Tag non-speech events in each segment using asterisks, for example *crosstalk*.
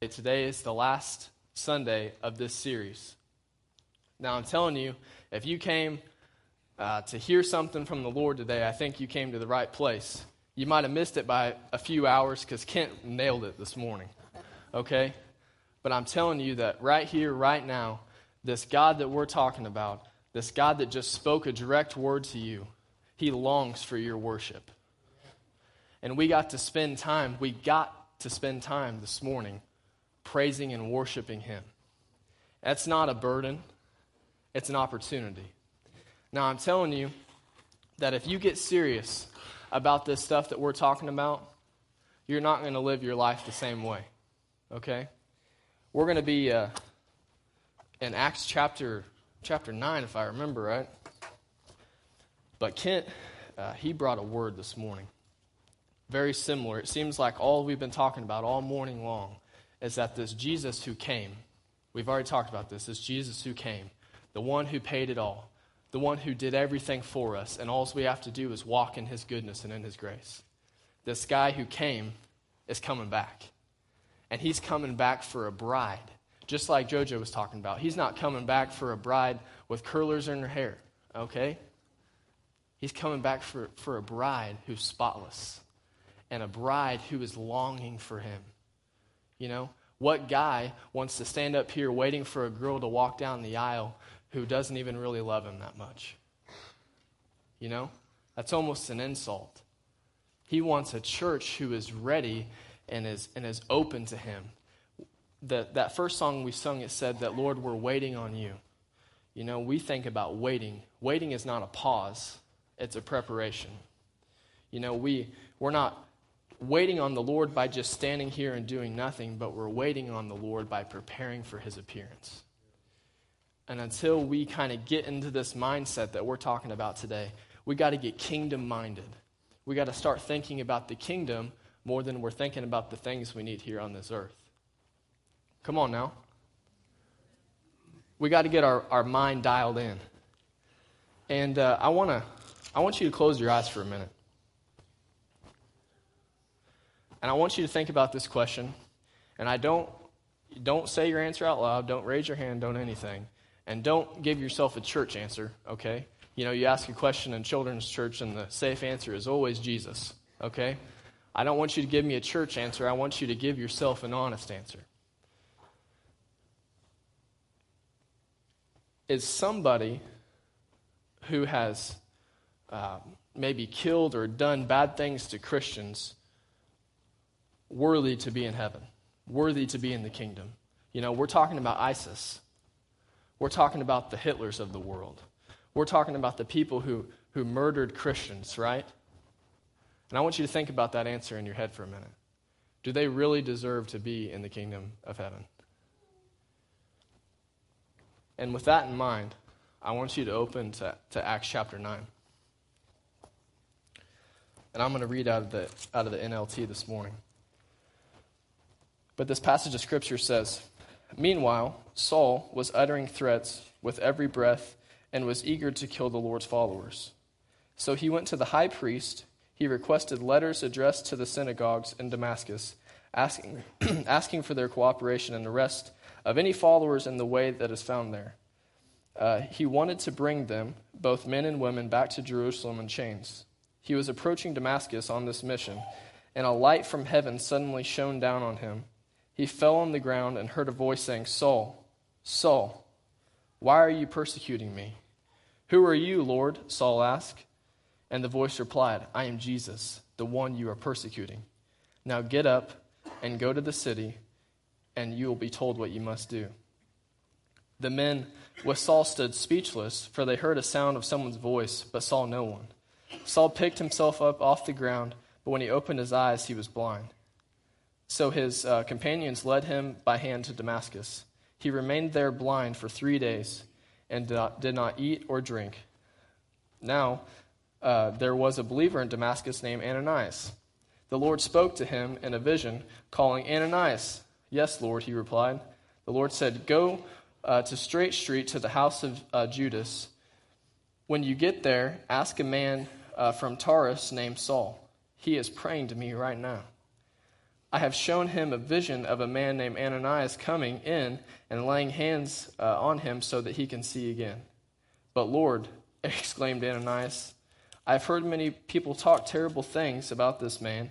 Today is the last Sunday of this series. Now, I'm telling you, if you came uh, to hear something from the Lord today, I think you came to the right place. You might have missed it by a few hours because Kent nailed it this morning. Okay? But I'm telling you that right here, right now, this God that we're talking about, this God that just spoke a direct word to you, he longs for your worship. And we got to spend time, we got to spend time this morning praising and worshiping Him. That's not a burden, it's an opportunity. Now, I'm telling you that if you get serious about this stuff that we're talking about, you're not going to live your life the same way. Okay? We're going to be uh, in Acts chapter, chapter 9, if I remember right. But Kent, uh, he brought a word this morning. Very similar. It seems like all we've been talking about all morning long is that this Jesus who came, we've already talked about this, this Jesus who came, the one who paid it all, the one who did everything for us, and all we have to do is walk in his goodness and in his grace. This guy who came is coming back. And he's coming back for a bride, just like JoJo was talking about. He's not coming back for a bride with curlers in her hair, okay? He's coming back for, for a bride who's spotless and a bride who is longing for him. You know, what guy wants to stand up here waiting for a girl to walk down the aisle who doesn't even really love him that much? You know, that's almost an insult. He wants a church who is ready and is, and is open to him. The, that first song we sung, it said that, Lord, we're waiting on you. You know, we think about waiting. Waiting is not a pause, it's a preparation. You know, we, we're not waiting on the Lord by just standing here and doing nothing, but we're waiting on the Lord by preparing for his appearance. And until we kind of get into this mindset that we're talking about today, we got to get kingdom minded. We got to start thinking about the kingdom more than we're thinking about the things we need here on this earth. Come on now. We got to get our, our mind dialed in. And uh, I, wanna, I want you to close your eyes for a minute. And I want you to think about this question. And I don't, don't say your answer out loud. Don't raise your hand. Don't anything. And don't give yourself a church answer, okay? You know, you ask a question in children's church, and the safe answer is always Jesus, okay? I don't want you to give me a church answer. I want you to give yourself an honest answer. Is somebody who has uh, maybe killed or done bad things to Christians worthy to be in heaven, worthy to be in the kingdom. You know, we're talking about ISIS. We're talking about the Hitlers of the world. We're talking about the people who, who murdered Christians, right? And I want you to think about that answer in your head for a minute. Do they really deserve to be in the kingdom of heaven? And with that in mind, I want you to open to, to Acts chapter 9. And I'm going to read out of the, out of the NLT this morning. But this passage of Scripture says Meanwhile, Saul was uttering threats with every breath and was eager to kill the Lord's followers. So he went to the high priest. He requested letters addressed to the synagogues in Damascus, asking, *clears throat* asking for their cooperation in the arrest of any followers in the way that is found there. Uh, he wanted to bring them, both men and women, back to Jerusalem in chains. He was approaching Damascus on this mission, and a light from heaven suddenly shone down on him he fell on the ground and heard a voice saying, Saul, Saul, why are you persecuting me? Who are you, Lord? Saul asked. And the voice replied, I am Jesus, the one you are persecuting. Now get up and go to the city, and you will be told what you must do. The men with Saul stood speechless, for they heard a sound of someone's voice, but saw no one. Saul picked himself up off the ground, but when he opened his eyes, he was blind. So his uh, companions led him by hand to Damascus. He remained there blind for three days and did not, did not eat or drink. Now, uh, there was a believer in Damascus named Ananias. The Lord spoke to him in a vision, calling, Ananias. Yes, Lord, he replied. The Lord said, Go uh, to Straight Street to the house of uh, Judas. When you get there, ask a man uh, from Tarsus named Saul. He is praying to me right now. I have shown him a vision of a man named Ananias coming in and laying hands uh, on him so that he can see again. But Lord, *laughs* exclaimed Ananias, I've heard many people talk terrible things about this man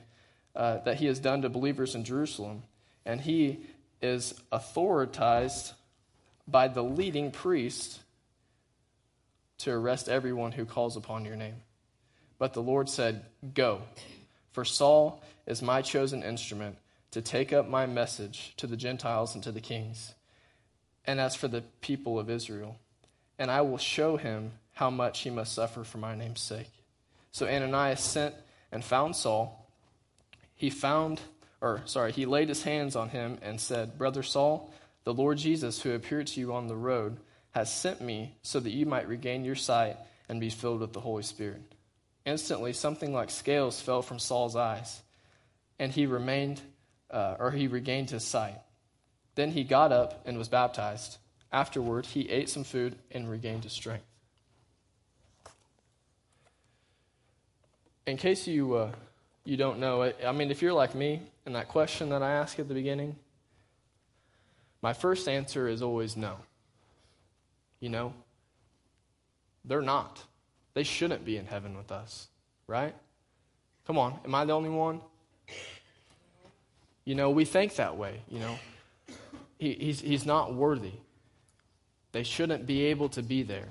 uh, that he has done to believers in Jerusalem, and he is authorized by the leading priest to arrest everyone who calls upon your name. But the Lord said, Go, for Saul is my chosen instrument to take up my message to the Gentiles and to the kings, and as for the people of Israel, and I will show him how much he must suffer for my name's sake. So Ananias sent and found Saul. He found, or sorry, he laid his hands on him and said, Brother Saul, the Lord Jesus, who appeared to you on the road, has sent me so that you might regain your sight and be filled with the Holy Spirit. Instantly, something like scales fell from Saul's eyes, and he remained, uh, or he regained his sight. Then he got up and was baptized. Afterward, he ate some food and regained his strength. In case you, uh, you don't know, I mean, if you're like me, and that question that I asked at the beginning, my first answer is always no. You know? They're not. They shouldn't be in heaven with us, right? Come on, am I the only one? You know, we think that way, you know. He, he's, he's not worthy. They shouldn't be able to be there.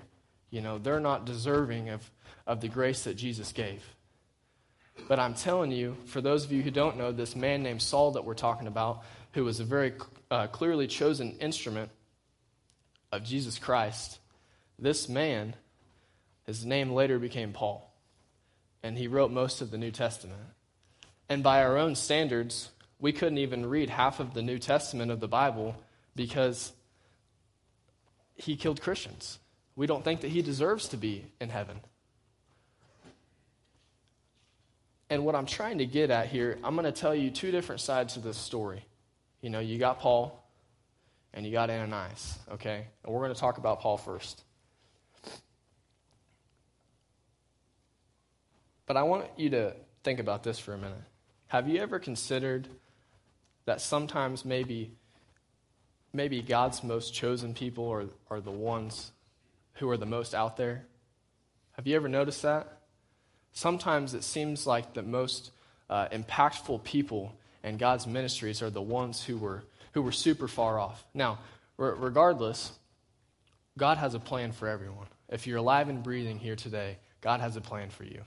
You know, they're not deserving of, of the grace that Jesus gave. But I'm telling you, for those of you who don't know, this man named Saul that we're talking about, who was a very uh, clearly chosen instrument of Jesus Christ, this man, his name later became Paul. And he wrote most of the New Testament. And by our own standards, we couldn't even read half of the New Testament of the Bible because he killed Christians. We don't think that he deserves to be in heaven. And what I'm trying to get at here, I'm going to tell you two different sides of this story. You know, you got Paul, and you got Ananias, okay? And we're going to talk about Paul first. But I want you to think about this for a minute. Have you ever considered that sometimes maybe maybe God's most chosen people are, are the ones who are the most out there? Have you ever noticed that? Sometimes it seems like the most uh, impactful people in God's ministries are the ones who were who were super far off. Now, regardless, God has a plan for everyone. If you're alive and breathing here today, God has a plan for you.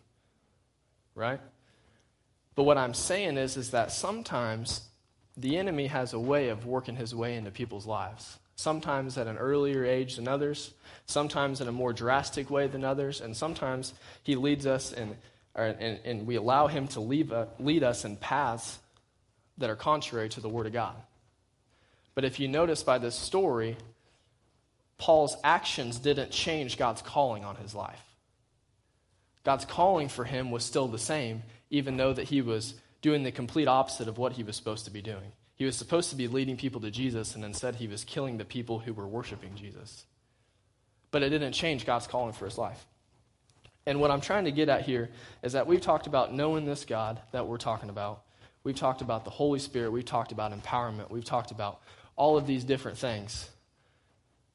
Right? But what I'm saying is, is that sometimes the enemy has a way of working his way into people's lives. Sometimes at an earlier age than others, sometimes in a more drastic way than others, and sometimes he leads us in, and, and we allow him to leave, uh, lead us in paths that are contrary to the Word of God. But if you notice by this story, Paul's actions didn't change God's calling on his life. God's calling for him was still the same, even though that he was doing the complete opposite of what he was supposed to be doing. He was supposed to be leading people to Jesus, and instead he was killing the people who were worshiping Jesus. But it didn't change God's calling for his life. And what I'm trying to get at here is that we've talked about knowing this God that we're talking about. We've talked about the Holy Spirit. We've talked about empowerment. We've talked about all of these different things.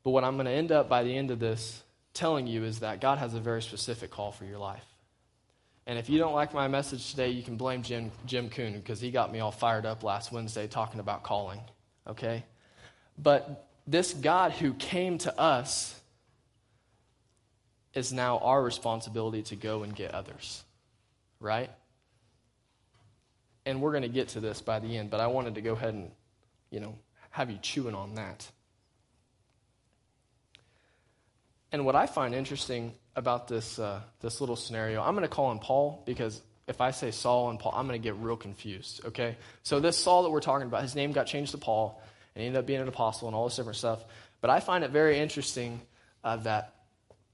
But what I'm going to end up by the end of this telling you is that God has a very specific call for your life. And if you don't like my message today, you can blame Jim, Jim Coon because he got me all fired up last Wednesday talking about calling. Okay? But this God who came to us is now our responsibility to go and get others. Right? And we're going to get to this by the end, but I wanted to go ahead and, you know, have you chewing on that. And what I find interesting about this, uh, this little scenario, I'm going to call him Paul because if I say Saul and Paul, I'm going to get real confused, okay? So, this Saul that we're talking about, his name got changed to Paul, and he ended up being an apostle and all this different stuff. But I find it very interesting uh, that,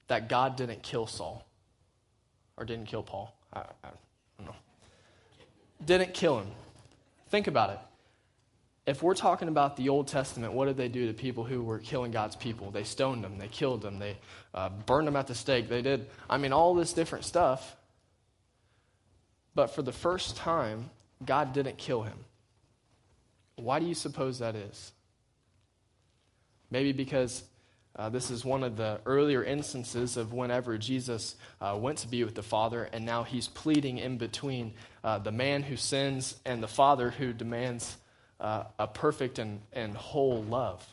that God didn't kill Saul or didn't kill Paul. I, I don't know. Didn't kill him. Think about it if we're talking about the Old Testament, what did they do to people who were killing God's people? They stoned them, they killed them, they uh, burned them at the stake, they did, I mean, all this different stuff. But for the first time, God didn't kill him. Why do you suppose that is? Maybe because uh, this is one of the earlier instances of whenever Jesus uh, went to be with the Father, and now he's pleading in between uh, the man who sins and the Father who demands uh, a perfect and, and whole love.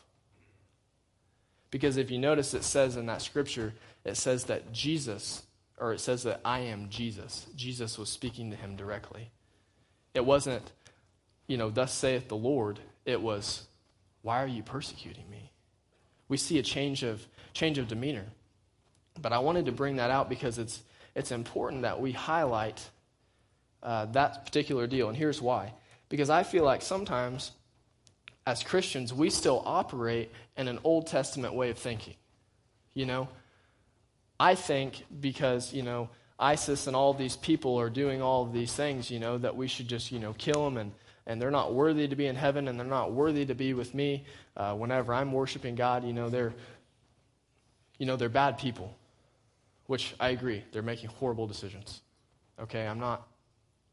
Because if you notice, it says in that scripture, it says that Jesus, or it says that I am Jesus. Jesus was speaking to him directly. It wasn't, you know, thus saith the Lord. It was, why are you persecuting me? we see a change of, change of demeanor. But I wanted to bring that out because it's, it's important that we highlight uh, that particular deal. And here's why. Because I feel like sometimes, as Christians, we still operate in an Old Testament way of thinking. You know, I think because, you know, ISIS and all these people are doing all of these things, you know, that we should just, you know, kill them and, and they're not worthy to be in heaven and they're not worthy to be with me uh, whenever I'm worshiping God, you know, they're, you know, they're bad people, which I agree. They're making horrible decisions. Okay, I'm not,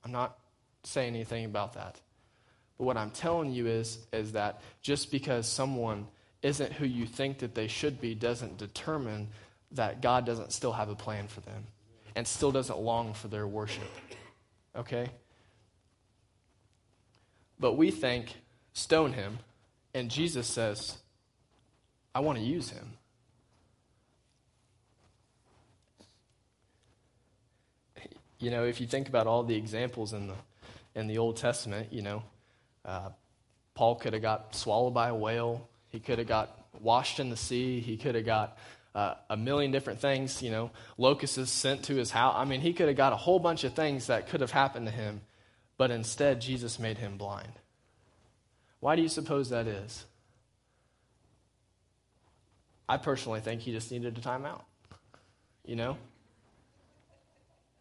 I'm not saying anything about that. But what I'm telling you is, is that just because someone isn't who you think that they should be doesn't determine that God doesn't still have a plan for them and still doesn't long for their worship. Okay? But we think, stone him. And Jesus says, I want to use him. You know, if you think about all the examples in the, in the Old Testament, you know, uh, Paul could have got swallowed by a whale. He could have got washed in the sea. He could have got uh, a million different things, you know, locusts sent to his house. I mean, he could have got a whole bunch of things that could have happened to him, but instead, Jesus made him blind. Why do you suppose that is? I personally think he just needed a timeout. You know?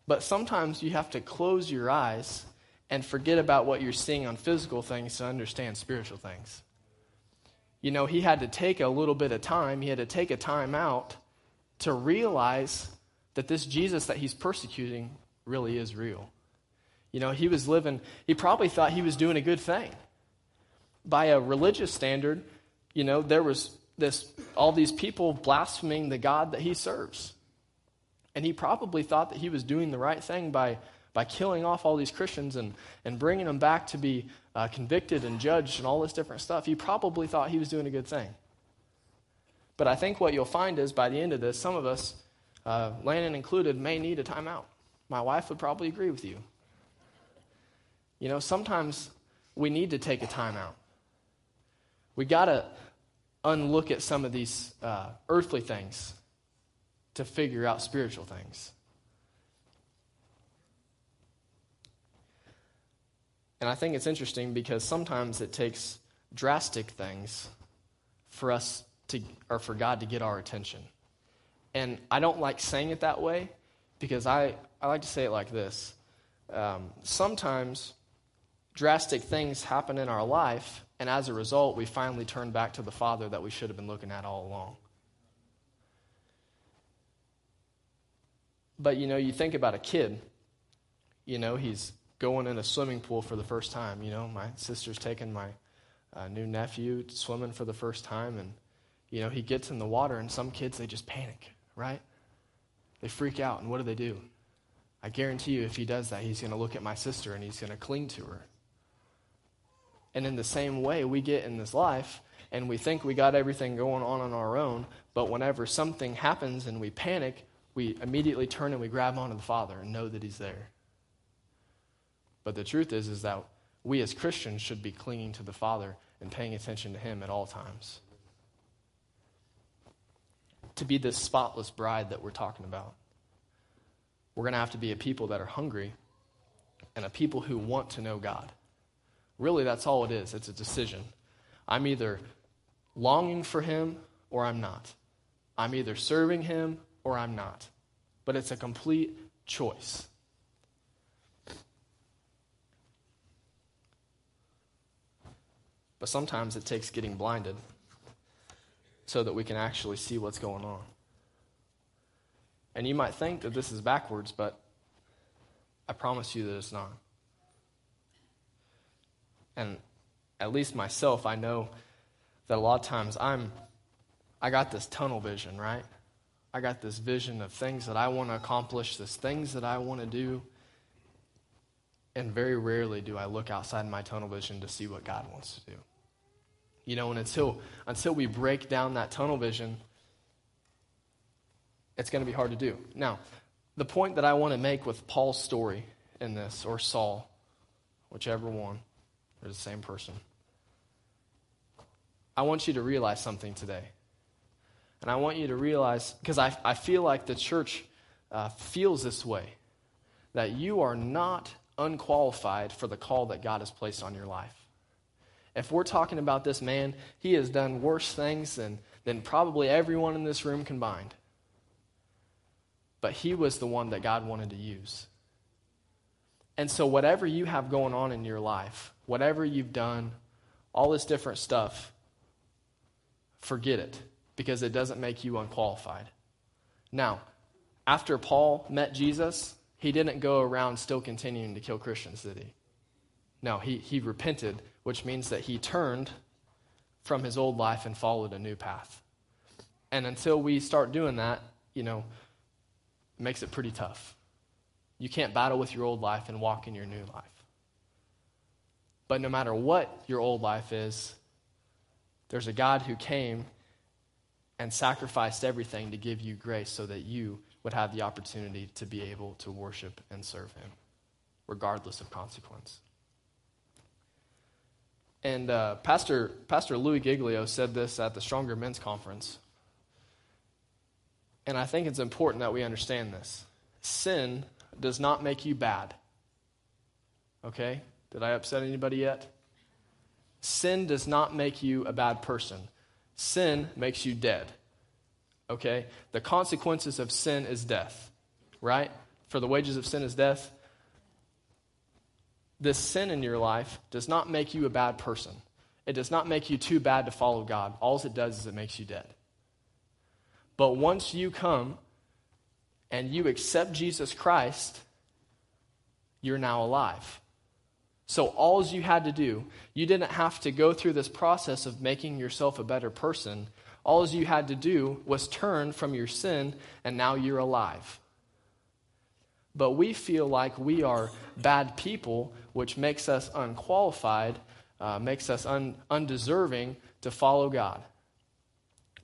But sometimes you have to close your eyes and forget about what you're seeing on physical things to understand spiritual things. You know, he had to take a little bit of time, he had to take a time out to realize that this Jesus that he's persecuting really is real. You know, he was living, he probably thought he was doing a good thing by a religious standard, you know, there was this all these people blaspheming the God that he serves. And he probably thought that he was doing the right thing by, by killing off all these Christians and, and bringing them back to be uh, convicted and judged and all this different stuff. He probably thought he was doing a good thing. But I think what you'll find is by the end of this, some of us, uh, Landon included, may need a timeout. My wife would probably agree with you. You know, sometimes we need to take a timeout. We got to unlook at some of these uh, earthly things to figure out spiritual things. And I think it's interesting because sometimes it takes drastic things for us to, or for God to get our attention. And I don't like saying it that way because I, I like to say it like this. Um, sometimes drastic things happen in our life and as a result, we finally turn back to the Father that we should have been looking at all along. But you know, you think about a kid, you know, he's going in a swimming pool for the first time. You know, my sister's taking my uh, new nephew swimming for the first time, and, you know, he gets in the water, and some kids, they just panic, right? They freak out, and what do they do? I guarantee you, if he does that, he's going to look at my sister and he's going to cling to her. And in the same way, we get in this life and we think we got everything going on on our own, but whenever something happens and we panic, we immediately turn and we grab onto the Father and know that He's there. But the truth is, is that we as Christians should be clinging to the Father and paying attention to Him at all times. To be this spotless bride that we're talking about, we're going to have to be a people that are hungry and a people who want to know God. Really, that's all it is. It's a decision. I'm either longing for him or I'm not. I'm either serving him or I'm not. But it's a complete choice. But sometimes it takes getting blinded so that we can actually see what's going on. And you might think that this is backwards, but I promise you that it's not. And at least myself, I know that a lot of times I'm, I got this tunnel vision, right? I got this vision of things that I want to accomplish, this things that I want to do. And very rarely do I look outside my tunnel vision to see what God wants to do. You know, and until, until we break down that tunnel vision, it's going to be hard to do. Now, the point that I want to make with Paul's story in this, or Saul, whichever one, they're the same person. I want you to realize something today. And I want you to realize, because I, I feel like the church uh, feels this way, that you are not unqualified for the call that God has placed on your life. If we're talking about this man, he has done worse things than, than probably everyone in this room combined. But he was the one that God wanted to use. And so, whatever you have going on in your life, whatever you've done, all this different stuff, forget it because it doesn't make you unqualified. Now, after Paul met Jesus, he didn't go around still continuing to kill Christians, did he? No, he, he repented, which means that he turned from his old life and followed a new path. And until we start doing that, you know, it makes it pretty tough. You can't battle with your old life and walk in your new life. But no matter what your old life is, there's a God who came and sacrificed everything to give you grace so that you would have the opportunity to be able to worship and serve Him, regardless of consequence. And uh, Pastor, Pastor Louis Giglio said this at the Stronger Men's Conference. And I think it's important that we understand this. Sin does not make you bad. Okay? Did I upset anybody yet? Sin does not make you a bad person. Sin makes you dead. Okay? The consequences of sin is death, right? For the wages of sin is death. This sin in your life does not make you a bad person. It does not make you too bad to follow God. All it does is it makes you dead. But once you come and you accept Jesus Christ, you're now alive. So, all you had to do, you didn't have to go through this process of making yourself a better person. All you had to do was turn from your sin, and now you're alive. But we feel like we are bad people, which makes us unqualified, uh, makes us un- undeserving to follow God.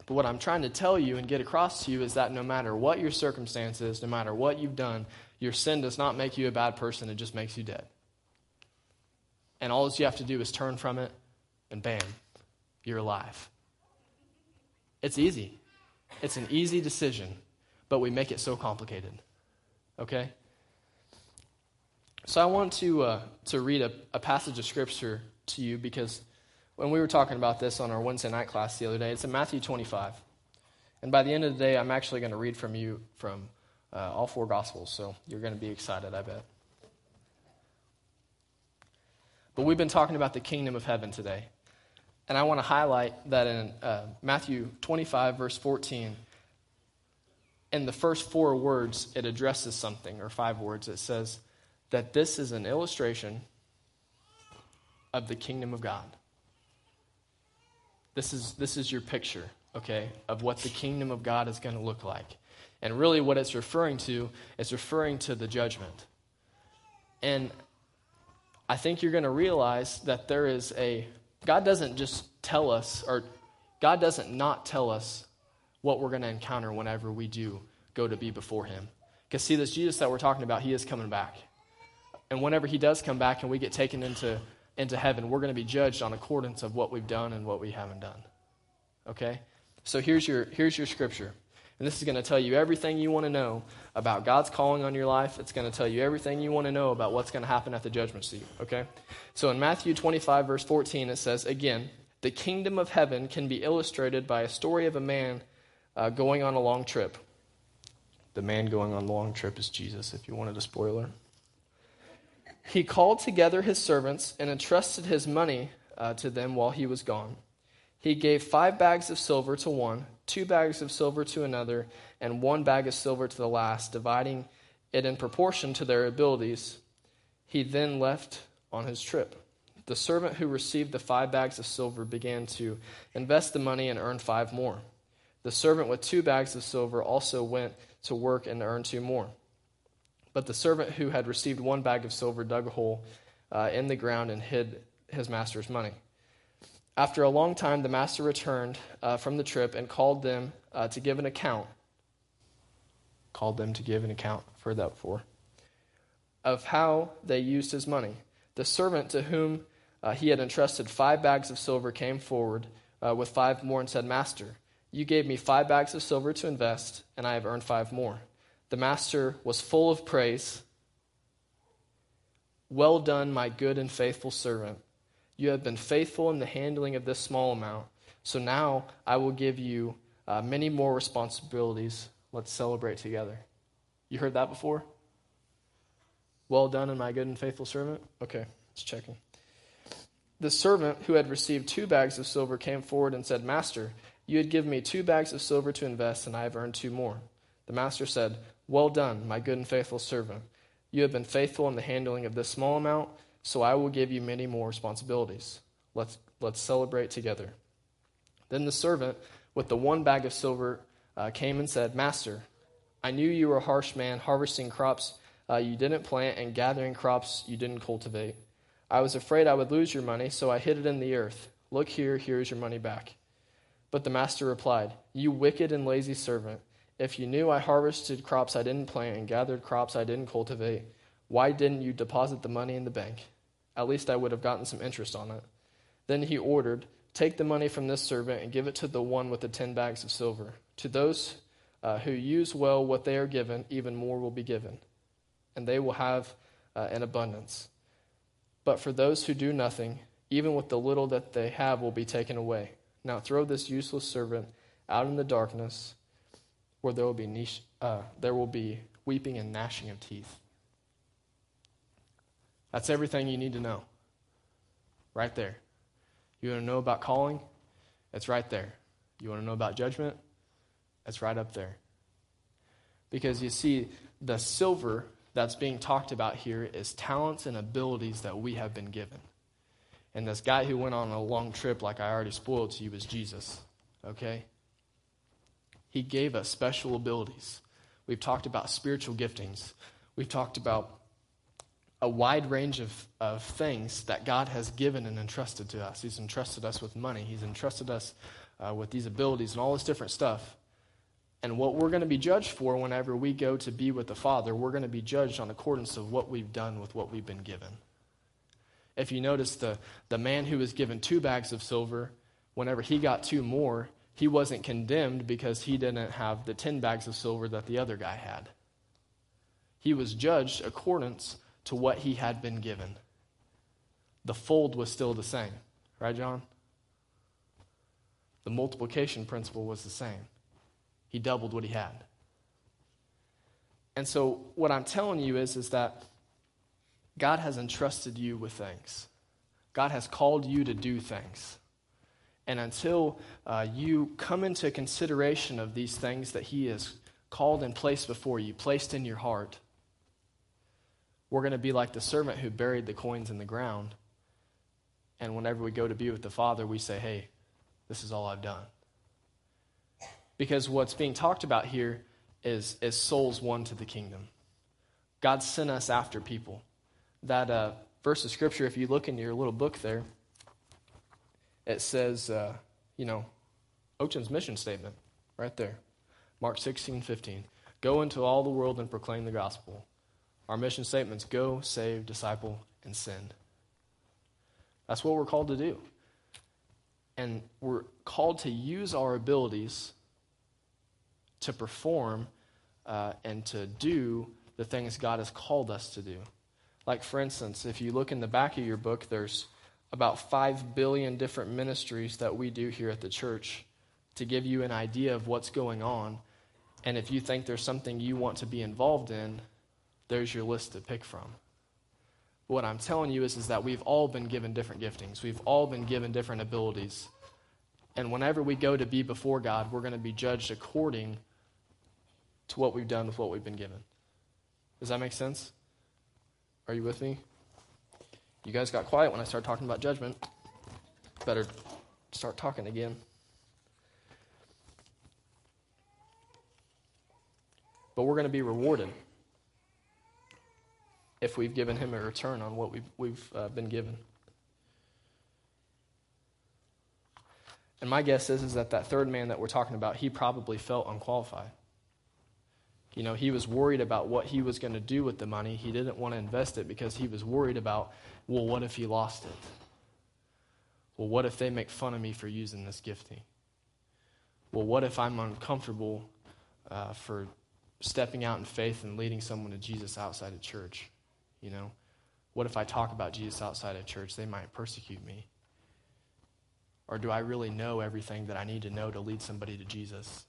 But what I'm trying to tell you and get across to you is that no matter what your circumstances, no matter what you've done, your sin does not make you a bad person, it just makes you dead. And all you have to do is turn from it, and bam, you're alive. It's easy. It's an easy decision, but we make it so complicated. Okay? So I want to, uh, to read a, a passage of Scripture to you because when we were talking about this on our Wednesday night class the other day, it's in Matthew 25. And by the end of the day, I'm actually going to read from you from uh, all four Gospels, so you're going to be excited, I bet. But we've been talking about the kingdom of heaven today. And I want to highlight that in uh, Matthew 25, verse 14, in the first four words, it addresses something, or five words. It says that this is an illustration of the kingdom of God. This is, this is your picture, okay, of what the kingdom of God is going to look like. And really, what it's referring to is referring to the judgment. And I think you're going to realize that there is a, God doesn't just tell us, or God doesn't not tell us what we're going to encounter whenever we do go to be before Him. Because, see, this Jesus that we're talking about, He is coming back. And whenever He does come back and we get taken into, into heaven, we're going to be judged on accordance of what we've done and what we haven't done. Okay? So here's your, here's your scripture. And this is going to tell you everything you want to know about God's calling on your life. It's going to tell you everything you want to know about what's going to happen at the judgment seat, okay? So in Matthew 25, verse 14, it says, Again, the kingdom of heaven can be illustrated by a story of a man uh, going on a long trip. The man going on a long trip is Jesus, if you wanted a spoiler. He called together his servants and entrusted his money uh, to them while he was gone. He gave five bags of silver to one two bags of silver to another, and one bag of silver to the last, dividing it in proportion to their abilities. He then left on his trip. the servant who received the five bags of silver began to invest the money and earn five more. The servant with two bags of silver also went to work and earned two more. But the servant who had received one bag of silver dug a hole uh, in the ground and hid his master's money. After a long time, the master returned uh, from the trip and called them uh, to give an account. Called them to give an account for that for of how they used his money. The servant to whom uh, he had entrusted five bags of silver came forward uh, with five more and said, Master, you gave me five bags of silver to invest, and I have earned five more. The master was full of praise. Well done, my good and faithful servant. You have been faithful in the handling of this small amount. So now I will give you uh, many more responsibilities. Let's celebrate together. You heard that before? Well done, and my good and faithful servant? Okay, let's check in. The servant who had received two bags of silver came forward and said, Master, you had given me two bags of silver to invest, and I have earned two more. The master said, Well done, my good and faithful servant. You have been faithful in the handling of this small amount, so I will give you many more responsibilities. Let's, let's celebrate together. Then the servant with the one bag of silver uh, came and said, Master, I knew you were a harsh man, harvesting crops uh, you didn't plant and gathering crops you didn't cultivate. I was afraid I would lose your money, so I hid it in the earth. Look here, here is your money back. But the master replied, You wicked and lazy servant. If you knew I harvested crops I didn't plant and gathered crops I didn't cultivate, why didn't you deposit the money in the bank? At least I would have gotten some interest on it. Then he ordered, Take the money from this servant and give it to the one with the ten bags of silver. To those uh, who use well what they are given, even more will be given and they will have uh, an abundance. But for those who do nothing, even with the little that they have will be taken away. Now throw this useless servant out in the darkness, where there will be niche, uh, there will be weeping and gnashing of teeth. That's everything you need to know. Right there. You want to know about calling? It's right there. You want to know about judgment? It's right up there. Because you see, the silver that's being talked about here is talents and abilities that we have been given. And this guy who went on a long trip, like I already spoiled to you, was Jesus. Okay? He gave us special abilities. We've talked about spiritual giftings. We've talked about a wide range of, of things that God has given and entrusted to us. He's entrusted us with money, He's entrusted us uh, with these abilities and all this different stuff. And what we're going to be judged for whenever we go to be with the Father, we're going to be judged on accordance of what we've done with what we've been given. If you notice, the, the man who was given two bags of silver, whenever he got two more, he wasn't condemned because he didn't have the 10 bags of silver that the other guy had. He was judged accordance to what he had been given. The fold was still the same, right, John? The multiplication principle was the same. He doubled what he had. And so what I'm telling you is, is that God has entrusted you with things. God has called you to do things. And until uh, you come into consideration of these things that He has called and placed before you, placed in your heart, we're going to be like the servant who buried the coins in the ground. And whenever we go to be with the Father, we say, hey, this is all I've done. Because what's being talked about here is, is souls won to the kingdom. God sent us after people. That uh, verse of scripture, if you look in your little book there, it says, uh, you know, Ocean's mission statement right there. Mark 16, 15. Go into all the world and proclaim the gospel. Our mission statements go, save, disciple, and send. That's what we're called to do. And we're called to use our abilities to perform uh, and to do the things God has called us to do. Like, for instance, if you look in the back of your book, there's about 5 billion different ministries that we do here at the church to give you an idea of what's going on. And if you think there's something you want to be involved in, there's your list to pick from. But what I'm telling you is, is that we've all been given different giftings, we've all been given different abilities. And whenever we go to be before God, we're going to be judged according to what we've done with what we've been given. Does that make sense? Are you with me? You guys got quiet when I started talking about judgment. Better start talking again. But we're going to be rewarded if we've given him a return on what we've, we've uh, been given. And my guess is, is that that third man that we're talking about, he probably felt unqualified. You know, he was worried about what he was going to do with the money. He didn't want to invest it because he was worried about, well, what if he lost it? Well, what if they make fun of me for using this gifting? Well, what if I'm uncomfortable uh, for stepping out in faith and leading someone to Jesus outside of church? You know, what if I talk about Jesus outside of church? They might persecute me. Or do I really know everything that I need to know to lead somebody to Jesus?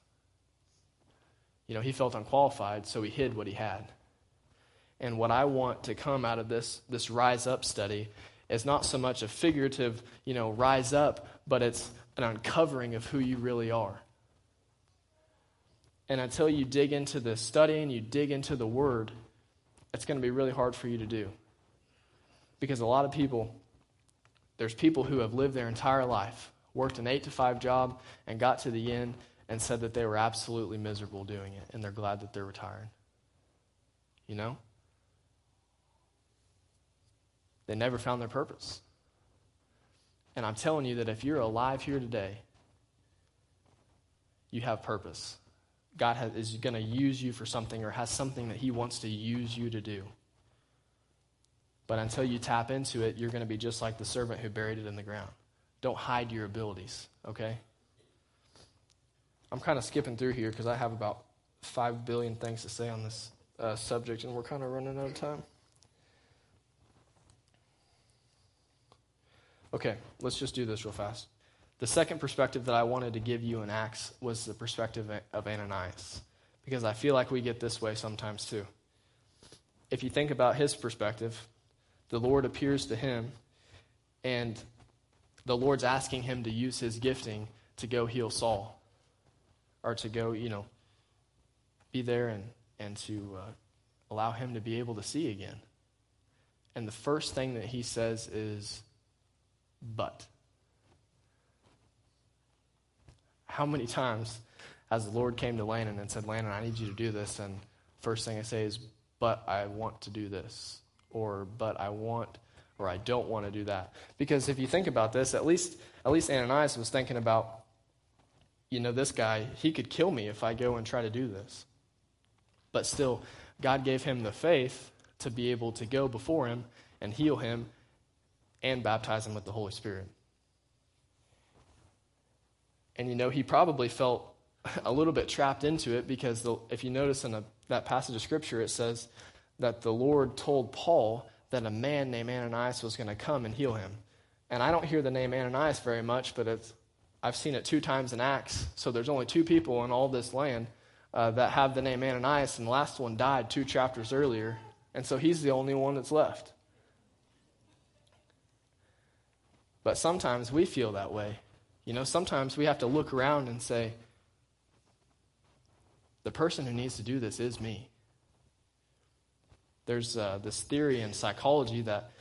You know, he felt unqualified, so he hid what he had. And what I want to come out of this, this rise up study is not so much a figurative, you know, rise up, but it's an uncovering of who you really are. And until you dig into the study and you dig into the word, it's going to be really hard for you to do. Because a lot of people, there's people who have lived their entire life, worked an eight to five job, and got to the end and said that they were absolutely miserable doing it, and they're glad that they're retired. You know? They never found their purpose. And I'm telling you that if you're alive here today, you have purpose. God has, is going to use you for something or has something that He wants to use you to do. But until you tap into it, you're going to be just like the servant who buried it in the ground. Don't hide your abilities, okay? I'm kind of skipping through here because I have about 5 billion things to say on this uh, subject, and we're kind of running out of time. Okay, let's just do this real fast. The second perspective that I wanted to give you in Acts was the perspective of Ananias, because I feel like we get this way sometimes too. If you think about his perspective, the Lord appears to him, and the Lord's asking him to use his gifting to go heal Saul, or to go, you know, be there and, and to uh, allow him to be able to see again. And the first thing that he says is, but. How many times has the Lord came to Landon and said, Landon, I need you to do this, and first thing I say is, but I want to do this, or but I want, or I don't want to do that. Because if you think about this, at least at least Ananias was thinking about, you know, this guy, he could kill me if I go and try to do this. But still, God gave him the faith to be able to go before him and heal him and baptize him with the Holy Spirit. And you know, he probably felt *laughs* a little bit trapped into it because the, if you notice in a, that passage of Scripture, it says that the Lord told Paul that a man named Ananias was going to come and heal him. And I don't hear the name Ananias very much, but it's, I've seen it two times in Acts. So there's only two people in all this land uh, that have the name Ananias, and the last one died two chapters earlier. And so he's the only one that's left. But sometimes we feel that way. You know, sometimes we have to look around and say, the person who needs to do this is me. There's uh, this theory in psychology that,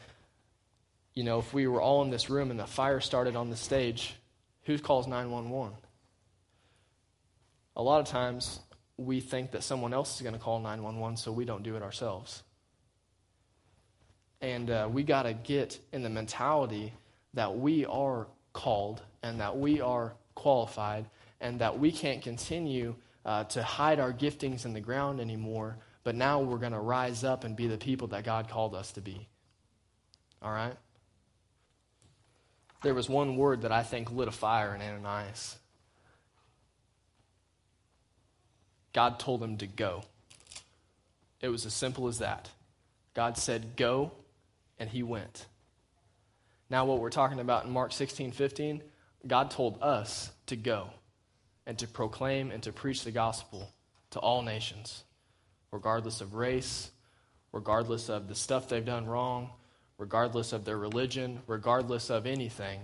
you know, if we were all in this room and the fire started on the stage, who calls 911? A lot of times we think that someone else is going to call 911, so we don't do it ourselves. And uh, we got to get in the mentality that we are called and that we are qualified and that we can't continue uh, to hide our giftings in the ground anymore, but now we're going to rise up and be the people that God called us to be. All right? There was one word that I think lit a fire in Ananias. God told him to go. It was as simple as that. God said, Go, and he went. Now, what we're talking about in Mark 16 15, God told us to go and to proclaim and to preach the gospel to all nations, regardless of race, regardless of the stuff they've done wrong, regardless of their religion, regardless of anything,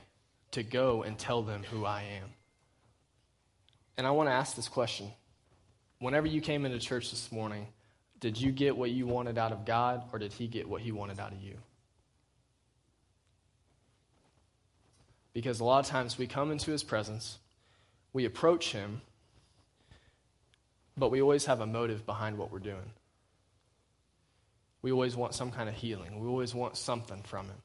to go and tell them who I am. And I want to ask this question. Whenever you came into church this morning, did you get what you wanted out of God, or did He get what He wanted out of you? Because a lot of times we come into his presence, we approach him, but we always have a motive behind what we're doing. We always want some kind of healing. We always want something from him.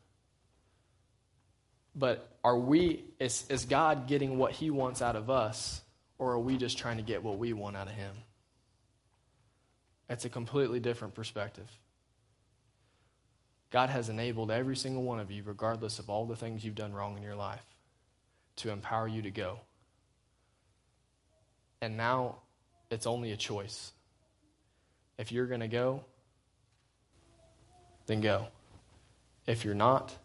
But are we, is, is God getting what he wants out of us, or are we just trying to get what we want out of him? It's a completely different perspective. God has enabled every single one of you, regardless of all the things you've done wrong in your life, to empower you to go. And now it's only a choice. If you're going to go, then go. If you're not,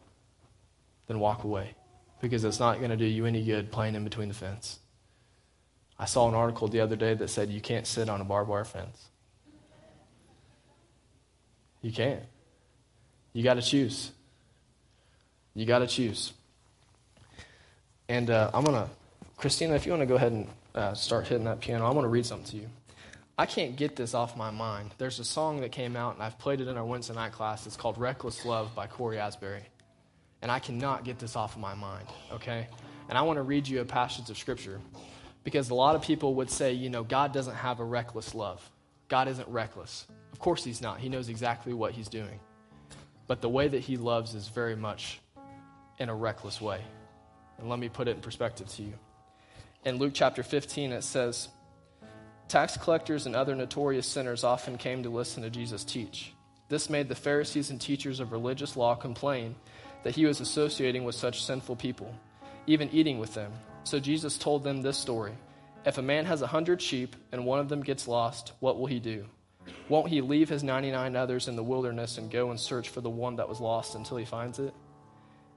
then walk away because it's not going to do you any good playing in between the fence. I saw an article the other day that said you can't sit on a barbed wire fence. You can't. You got to choose. You got to choose. And uh, I'm going to, Christina, if you want to go ahead and uh, start hitting that piano, I'm going to read something to you. I can't get this off my mind. There's a song that came out, and I've played it in our Wednesday night class. It's called Reckless Love by Cory Asbury. And I cannot get this off of my mind, okay? And I want to read you a passage of Scripture because a lot of people would say, you know, God doesn't have a reckless love. God isn't reckless. Of course, He's not. He knows exactly what He's doing. But the way that He loves is very much in a reckless way. And let me put it in perspective to you. In Luke chapter 15, it says, Tax collectors and other notorious sinners often came to listen to Jesus teach. This made the Pharisees and teachers of religious law complain that he was associating with such sinful people, even eating with them. So Jesus told them this story If a man has a hundred sheep and one of them gets lost, what will he do? Won't he leave his 99 others in the wilderness and go and search for the one that was lost until he finds it?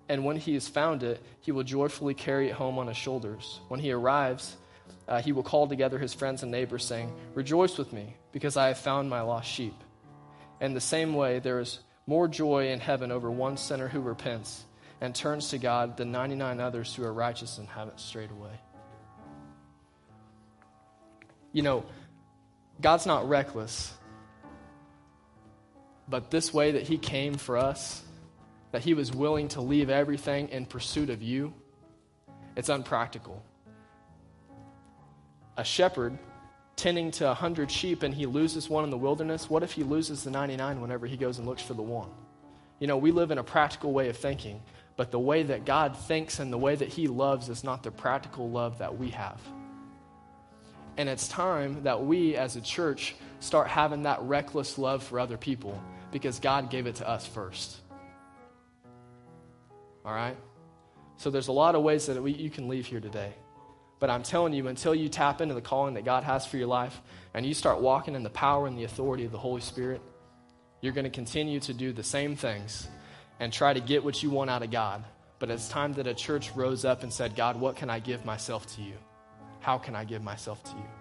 And when he has found it, he will joyfully carry it home on his shoulders. When he arrives, uh, he will call together his friends and neighbors, saying, Rejoice with me, because I have found my lost sheep. In the same way, there is more joy in heaven over one sinner who repents and turns to God than 99 others who are righteous and haven't strayed away. You know, God's not reckless, but this way that He came for us, that He was willing to leave everything in pursuit of you, it's unpractical. A shepherd tending to a 100 sheep and he loses one in the wilderness, what if he loses the 99 whenever he goes and looks for the one? You know, we live in a practical way of thinking, but the way that God thinks and the way that he loves is not the practical love that we have. And it's time that we as a church start having that reckless love for other people because God gave it to us first. All right? So there's a lot of ways that we, you can leave here today. But I'm telling you, until you tap into the calling that God has for your life and you start walking in the power and the authority of the Holy Spirit, you're going to continue to do the same things and try to get what you want out of God. But it's time that a church rose up and said, God, what can I give myself to you? How can I give myself to you?